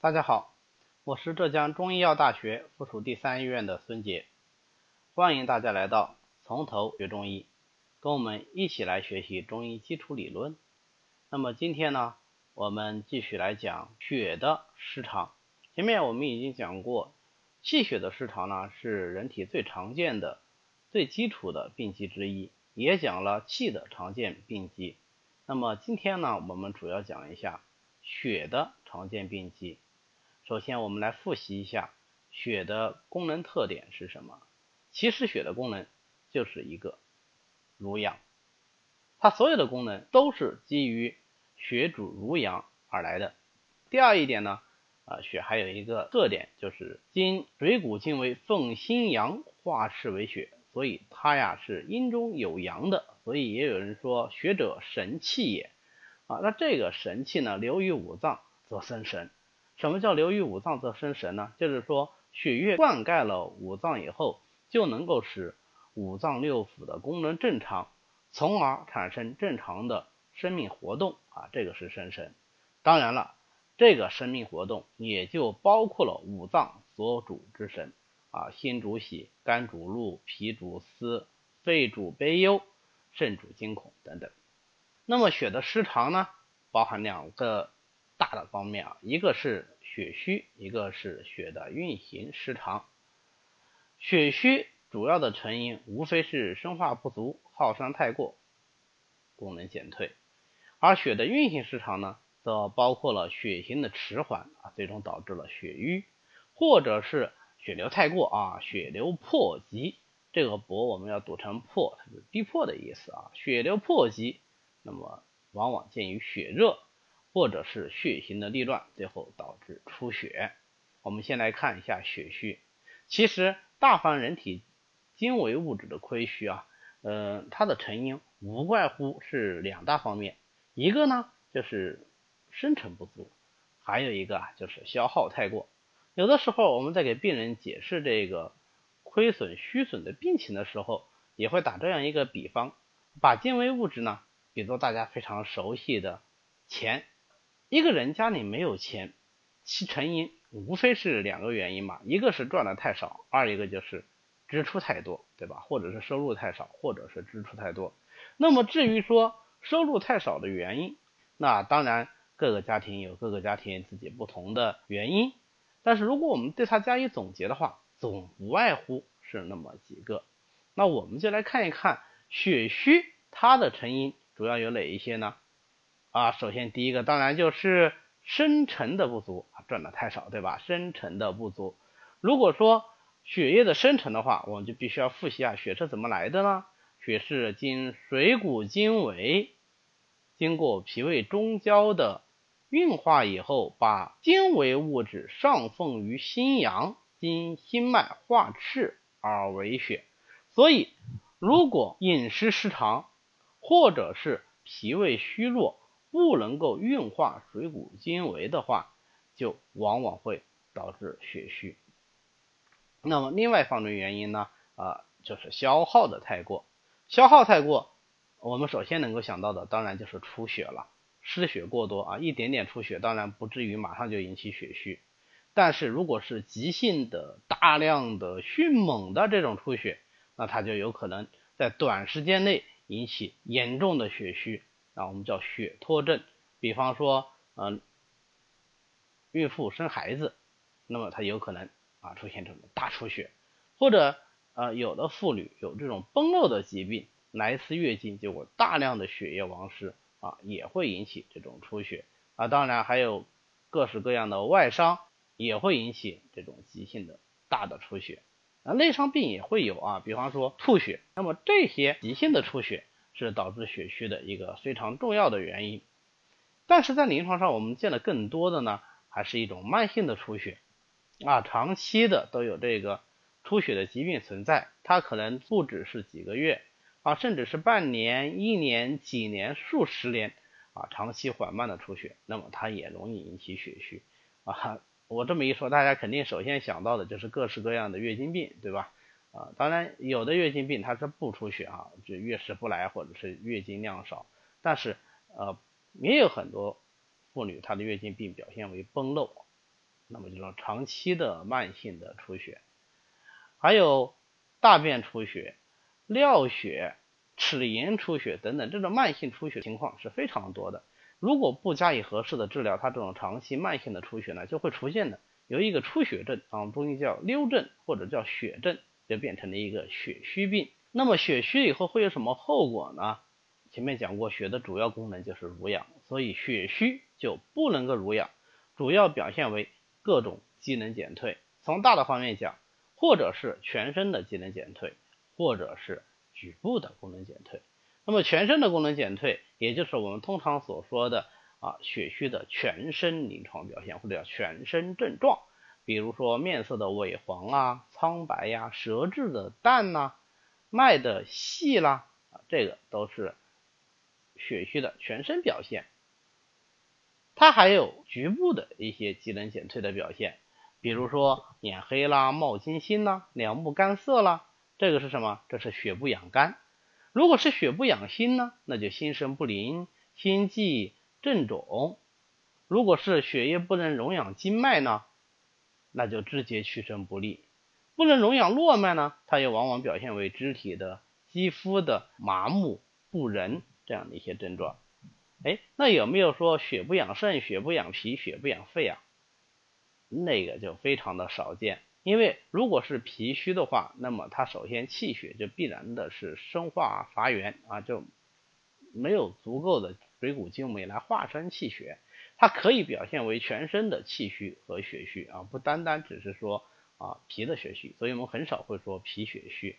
大家好，我是浙江中医药大学附属第三医院的孙杰，欢迎大家来到从头学中医，跟我们一起来学习中医基础理论。那么今天呢，我们继续来讲血的失常。前面我们已经讲过，气血的失常呢是人体最常见的、最基础的病机之一，也讲了气的常见病机。那么今天呢，我们主要讲一下血的常见病机。首先，我们来复习一下血的功能特点是什么？其实血的功能就是一个濡养，它所有的功能都是基于血主濡养而来的。第二一点呢，啊，血还有一个特点就是经水谷精微奉心阳化赤为血，所以它呀是阴中有阳的。所以也有人说血者神气也啊，那这个神气呢流于五脏则生神。什么叫流于五脏则生神呢？就是说血液灌溉了五脏以后，就能够使五脏六腑的功能正常，从而产生正常的生命活动啊，这个是生神。当然了，这个生命活动也就包括了五脏所主之神啊，心主喜，肝主怒，脾主思，肺主悲忧，肾主惊恐等等。那么血的失常呢，包含两个。大的方面啊，一个是血虚，一个是血的运行失常。血虚主要的成因无非是生化不足、耗伤太过、功能减退，而血的运行失常呢，则包括了血行的迟缓啊，最终导致了血瘀，或者是血流太过啊，血流破急。这个薄我们要读成破，它是逼迫的意思啊，血流破急，那么往往见于血热。或者是血行的逆乱，最后导致出血。我们先来看一下血虚。其实大凡人体精微物质的亏虚啊，呃，它的成因无外乎是两大方面，一个呢就是生成不足，还有一个啊就是消耗太过。有的时候我们在给病人解释这个亏损虚损的病情的时候，也会打这样一个比方，把精微物质呢比作大家非常熟悉的钱。一个人家里没有钱，其成因无非是两个原因嘛，一个是赚的太少，二一个就是支出太多，对吧？或者是收入太少，或者是支出太多。那么至于说收入太少的原因，那当然各个家庭有各个家庭自己不同的原因，但是如果我们对它加以总结的话，总不外乎是那么几个。那我们就来看一看血虚它的成因主要有哪一些呢？啊，首先第一个当然就是生成的不足，赚的太少，对吧？生成的不足。如果说血液的生成的话，我们就必须要复习啊，血是怎么来的呢？血是经水谷精微，经过脾胃中焦的运化以后，把精微物质上奉于心阳，经心脉化赤而为血。所以，如果饮食失常，或者是脾胃虚弱，不能够运化水谷精微的话，就往往会导致血虚。那么另外一方面原因呢，啊，就是消耗的太过。消耗太过，我们首先能够想到的当然就是出血了，失血过多啊，一点点出血，当然不至于马上就引起血虚。但是如果是急性的、大量的、迅猛的这种出血，那它就有可能在短时间内引起严重的血虚。啊，我们叫血脱症，比方说，嗯，孕妇生孩子，那么她有可能啊出现这种大出血，或者呃有的妇女有这种崩漏的疾病，来一次月经结果大量的血液亡失啊，也会引起这种出血啊。当然还有各式各样的外伤也会引起这种急性的大的出血啊，内伤病也会有啊，比方说吐血，那么这些急性的出血。是导致血虚的一个非常重要的原因，但是在临床上我们见的更多的呢，还是一种慢性的出血啊，长期的都有这个出血的疾病存在，它可能不只是几个月啊，甚至是半年、一年、几年、数十年啊，长期缓慢的出血，那么它也容易引起血虚啊。我这么一说，大家肯定首先想到的就是各式各样的月经病，对吧？啊，当然有的月经病它是不出血啊，就月事不来或者是月经量少，但是呃也有很多妇女她的月经病表现为崩漏那么就说长期的慢性的出血，还有大便出血、尿血、齿龈出血等等，这种慢性出血情况是非常多的。如果不加以合适的治疗，它这种长期慢性的出血呢，就会出现的有一个出血症啊，中医叫溜症或者叫血症，就变成了一个血虚病。那么血虚以后会有什么后果呢？前面讲过，血的主要功能就是濡养，所以血虚就不能够濡养，主要表现为各种机能减退。从大的方面讲，或者是全身的机能减退，或者是局部的功能减退。那么全身的功能减退，也就是我们通常所说的啊血虚的全身临床表现或者叫全身症状，比如说面色的萎黄啊、苍白呀、舌质的淡呐、脉的细啦，这个都是血虚的全身表现。它还有局部的一些机能减退的表现，比如说眼黑啦、冒金星啦、两目干涩啦，这个是什么？这是血不养肝。如果是血不养心呢，那就心神不宁、心悸、症肿；如果是血液不能荣养经脉呢，那就肢节屈伸不利；不能荣养络脉呢，它也往往表现为肢体的、肌肤的麻木不仁这样的一些症状。哎，那有没有说血不养肾、血不养脾、血不养肺啊？那个就非常的少见。因为如果是脾虚的话，那么它首先气血就必然的是生化乏源啊，就没有足够的水谷精微来化生气血，它可以表现为全身的气虚和血虚啊，不单单只是说啊脾的血虚，所以我们很少会说脾血虚。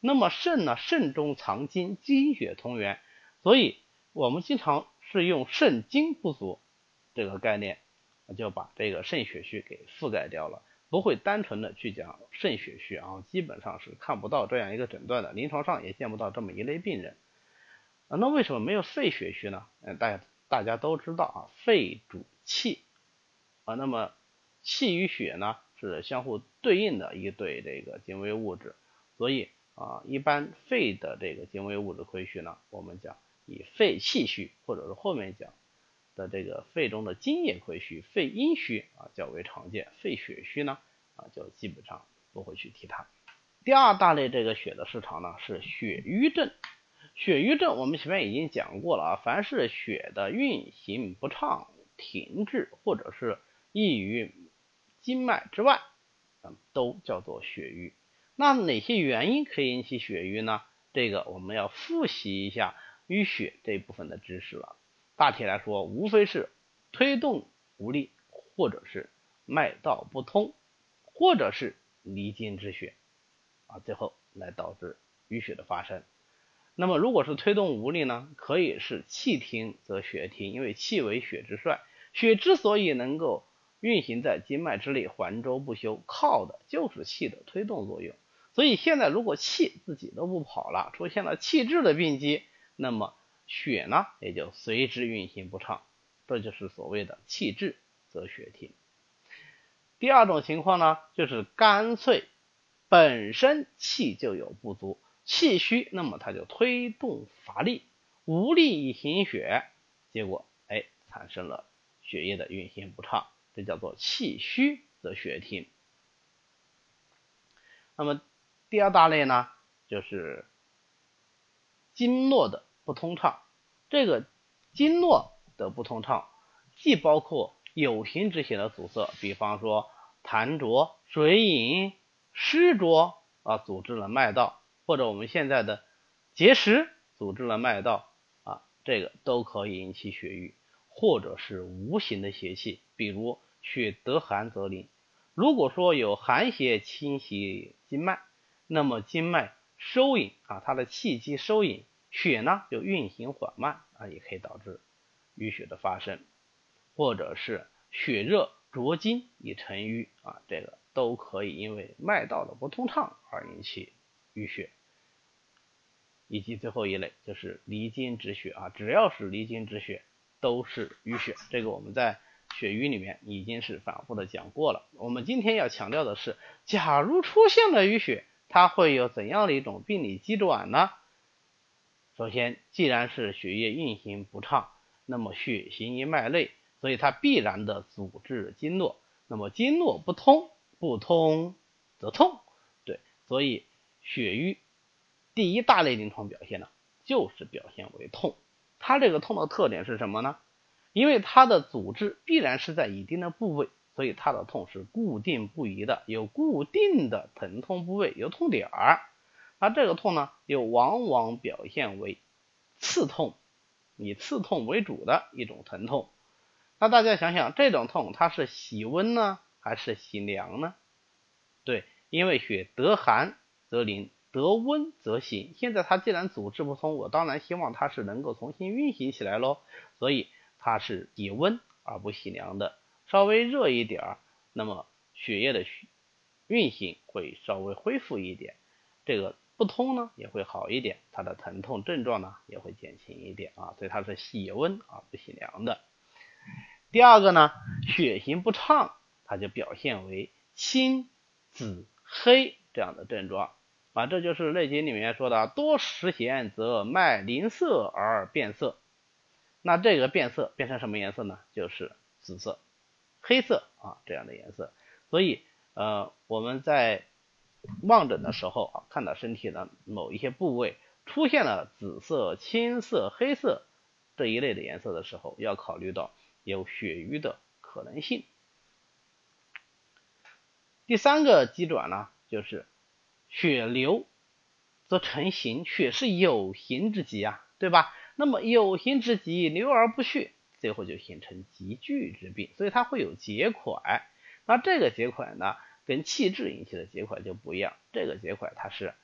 那么肾呢，肾中藏精，精血同源，所以我们经常是用肾精不足这个概念，就把这个肾血虚给覆盖掉了。不会单纯的去讲肾血虚啊，基本上是看不到这样一个诊断的，临床上也见不到这么一类病人啊。那为什么没有肺血虚呢？嗯，大家大家都知道啊，肺主气啊，那么气与血呢是相互对应的一对这个精微物质，所以啊，一般肺的这个精微物质亏虚呢，我们讲以肺气虚，或者是后面讲。的这个肺中的津液亏虚、肺阴虚啊较为常见，肺血虚呢啊就基本上不会去提它。第二大类这个血的失常呢是血瘀症。血瘀症我们前面已经讲过了啊，凡是血的运行不畅、停滞或者是溢于经脉之外，都叫做血瘀。那哪些原因可以引起血瘀呢？这个我们要复习一下淤血这一部分的知识了。大体来说，无非是推动无力，或者是脉道不通，或者是离经之血啊，最后来导致淤血的发生。那么，如果是推动无力呢，可以是气停则血停，因为气为血之帅，血之所以能够运行在经脉之内，环周不休，靠的就是气的推动作用。所以现在如果气自己都不跑了，出现了气滞的病机，那么。血呢也就随之运行不畅，这就是所谓的气滞则血停。第二种情况呢，就是干脆本身气就有不足，气虚，那么它就推动乏力，无力行血，结果哎产生了血液的运行不畅，这叫做气虚则血停。那么第二大类呢，就是经络的。不通畅，这个经络的不通畅，既包括有形之血的阻塞，比方说痰浊、水饮、湿浊啊，阻滞了脉道，或者我们现在的结石阻滞了脉道啊，这个都可以引起血瘀，或者是无形的邪气，比如血得寒则凝。如果说有寒邪侵袭经脉，那么经脉收引啊，它的气机收引。血呢就运行缓慢啊，也可以导致淤血的发生，或者是血热灼经以成瘀啊，这个都可以因为脉道的不通畅而引起淤血。以及最后一类就是离经止血啊，只要是离经止血都是淤血，这个我们在血瘀里面已经是反复的讲过了。我们今天要强调的是，假如出现了淤血，它会有怎样的一种病理机转呢？首先，既然是血液运行不畅，那么血行于脉内，所以它必然的阻滞经络。那么经络不通，不通则痛。对，所以血瘀第一大类临床表现呢，就是表现为痛。它这个痛的特点是什么呢？因为它的组织必然是在一定的部位，所以它的痛是固定不移的，有固定的疼痛部位，有痛点儿。而这个痛呢，又往往表现为刺痛，以刺痛为主的一种疼痛。那大家想想，这种痛它是喜温呢，还是喜凉呢？对，因为血得寒则凝。得温则行，现在它既然组织不通，我当然希望它是能够重新运行起来喽。所以它是喜温而不喜凉的，稍微热一点儿，那么血液的运行会稍微恢复一点，这个不通呢也会好一点，它的疼痛症状呢也会减轻一点啊。所以它是喜温而不喜凉的。第二个呢，血行不畅，它就表现为青、紫、黑这样的症状。啊，这就是《内经》里面说的，多食咸则脉凝涩而变色。那这个变色变成什么颜色呢？就是紫色、黑色啊这样的颜色。所以，呃，我们在望诊的时候啊，看到身体的某一些部位出现了紫色、青色、黑色这一类的颜色的时候，要考虑到有血瘀的可能性。第三个机转呢，就是。血流则成形，血是有形之疾啊，对吧？那么有形之疾流而不血，最后就形成急聚之病，所以它会有结块。那这个结块呢，跟气滞引起的结块就不一样，这个结块它是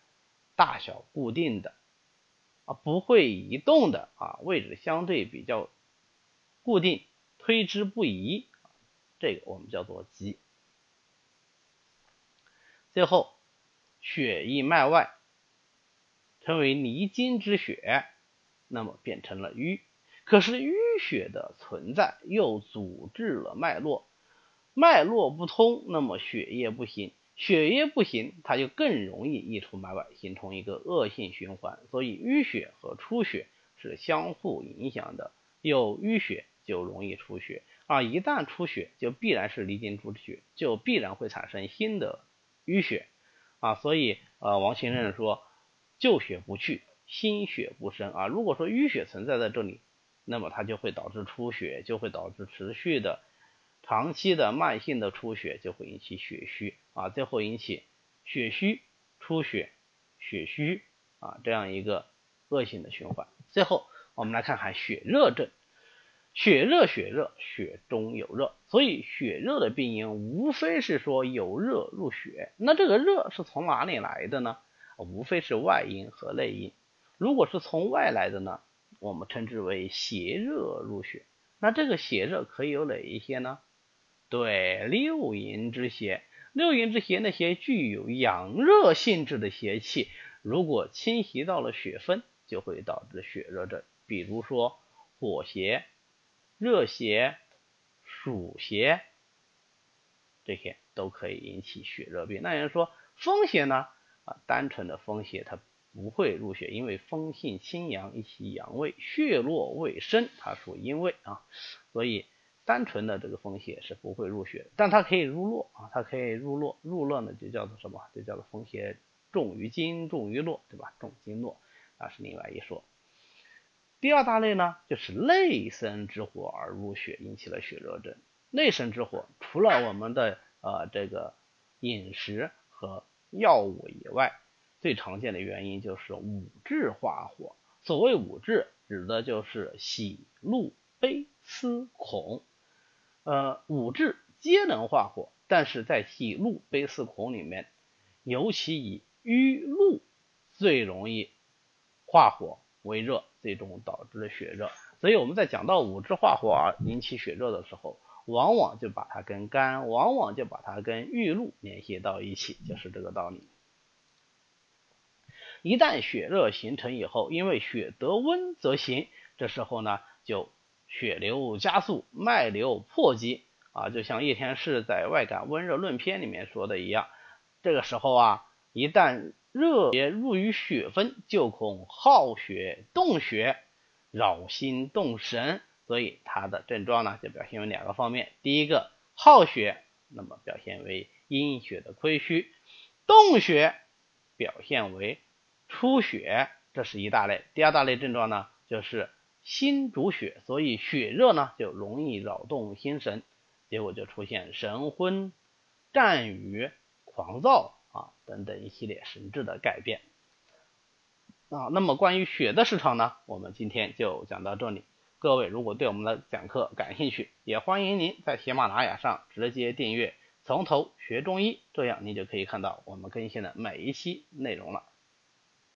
大小固定的啊，不会移动的啊，位置相对比较固定，推之不移，这个我们叫做急。最后。血溢脉外，成为离经之血，那么变成了淤。可是淤血的存在又阻滞了脉络，脉络不通，那么血液不行，血液不行，它就更容易溢出脉外，形成一个恶性循环。所以淤血和出血是相互影响的，有淤血就容易出血，而一旦出血，就必然是离经出血，就必然会产生新的淤血。啊，所以呃，王先生说，旧血不去，新血不生啊。如果说淤血存在在这里，那么它就会导致出血，就会导致持续的、长期的、慢性的出血，就会引起血虚啊，最后引起血虚、出血、血虚啊这样一个恶性的循环。最后我们来看看血热症。血热，血热，血中有热，所以血热的病因无非是说有热入血。那这个热是从哪里来的呢？无非是外因和内因。如果是从外来的呢，我们称之为邪热入血。那这个邪热可以有哪一些呢？对，六淫之邪。六淫之邪那些具有阳热性质的邪气，如果侵袭到了血分，就会导致血热症。比如说火邪。热邪、暑邪，这些都可以引起血热病。那有人说风邪呢？啊，单纯的风邪它不会入血，因为风性清阳，一其阳位，血络未深，它属阴位啊，所以单纯的这个风邪是不会入血，但它可以入络啊，它可以入络，入络呢就叫做什么？就叫做风邪重于经，重于络，对吧？重经络，那是另外一说。第二大类呢，就是内生之火而入血，引起了血热症。内生之火，除了我们的呃这个饮食和药物以外，最常见的原因就是五志化火。所谓五志，指的就是喜、怒、悲、思、恐。呃，五志皆能化火，但是在喜、怒、悲、思、恐里面，尤其以郁、怒最容易化火为热。最终导致了血热，所以我们在讲到五志化火而引起血热的时候，往往就把它跟肝，往往就把它跟郁怒联系到一起，就是这个道理。一旦血热形成以后，因为血得温则行，这时候呢，就血流加速，脉流破急啊，就像叶天士在《外感温热论篇》里面说的一样，这个时候啊，一旦热邪入于血分，就恐耗血动血，扰心动神，所以它的症状呢就表现为两个方面：第一个耗血那么表现为阴血的亏虚；动血表现为出血，这是一大类。第二大类症状呢，就是心主血，所以血热呢就容易扰动心神，结果就出现神昏、战语、狂躁等等一系列神志的改变。啊，那么关于血的市场呢，我们今天就讲到这里。各位如果对我们的讲课感兴趣，也欢迎您在喜马拉雅上直接订阅《从头学中医》，这样您就可以看到我们更新的每一期内容了。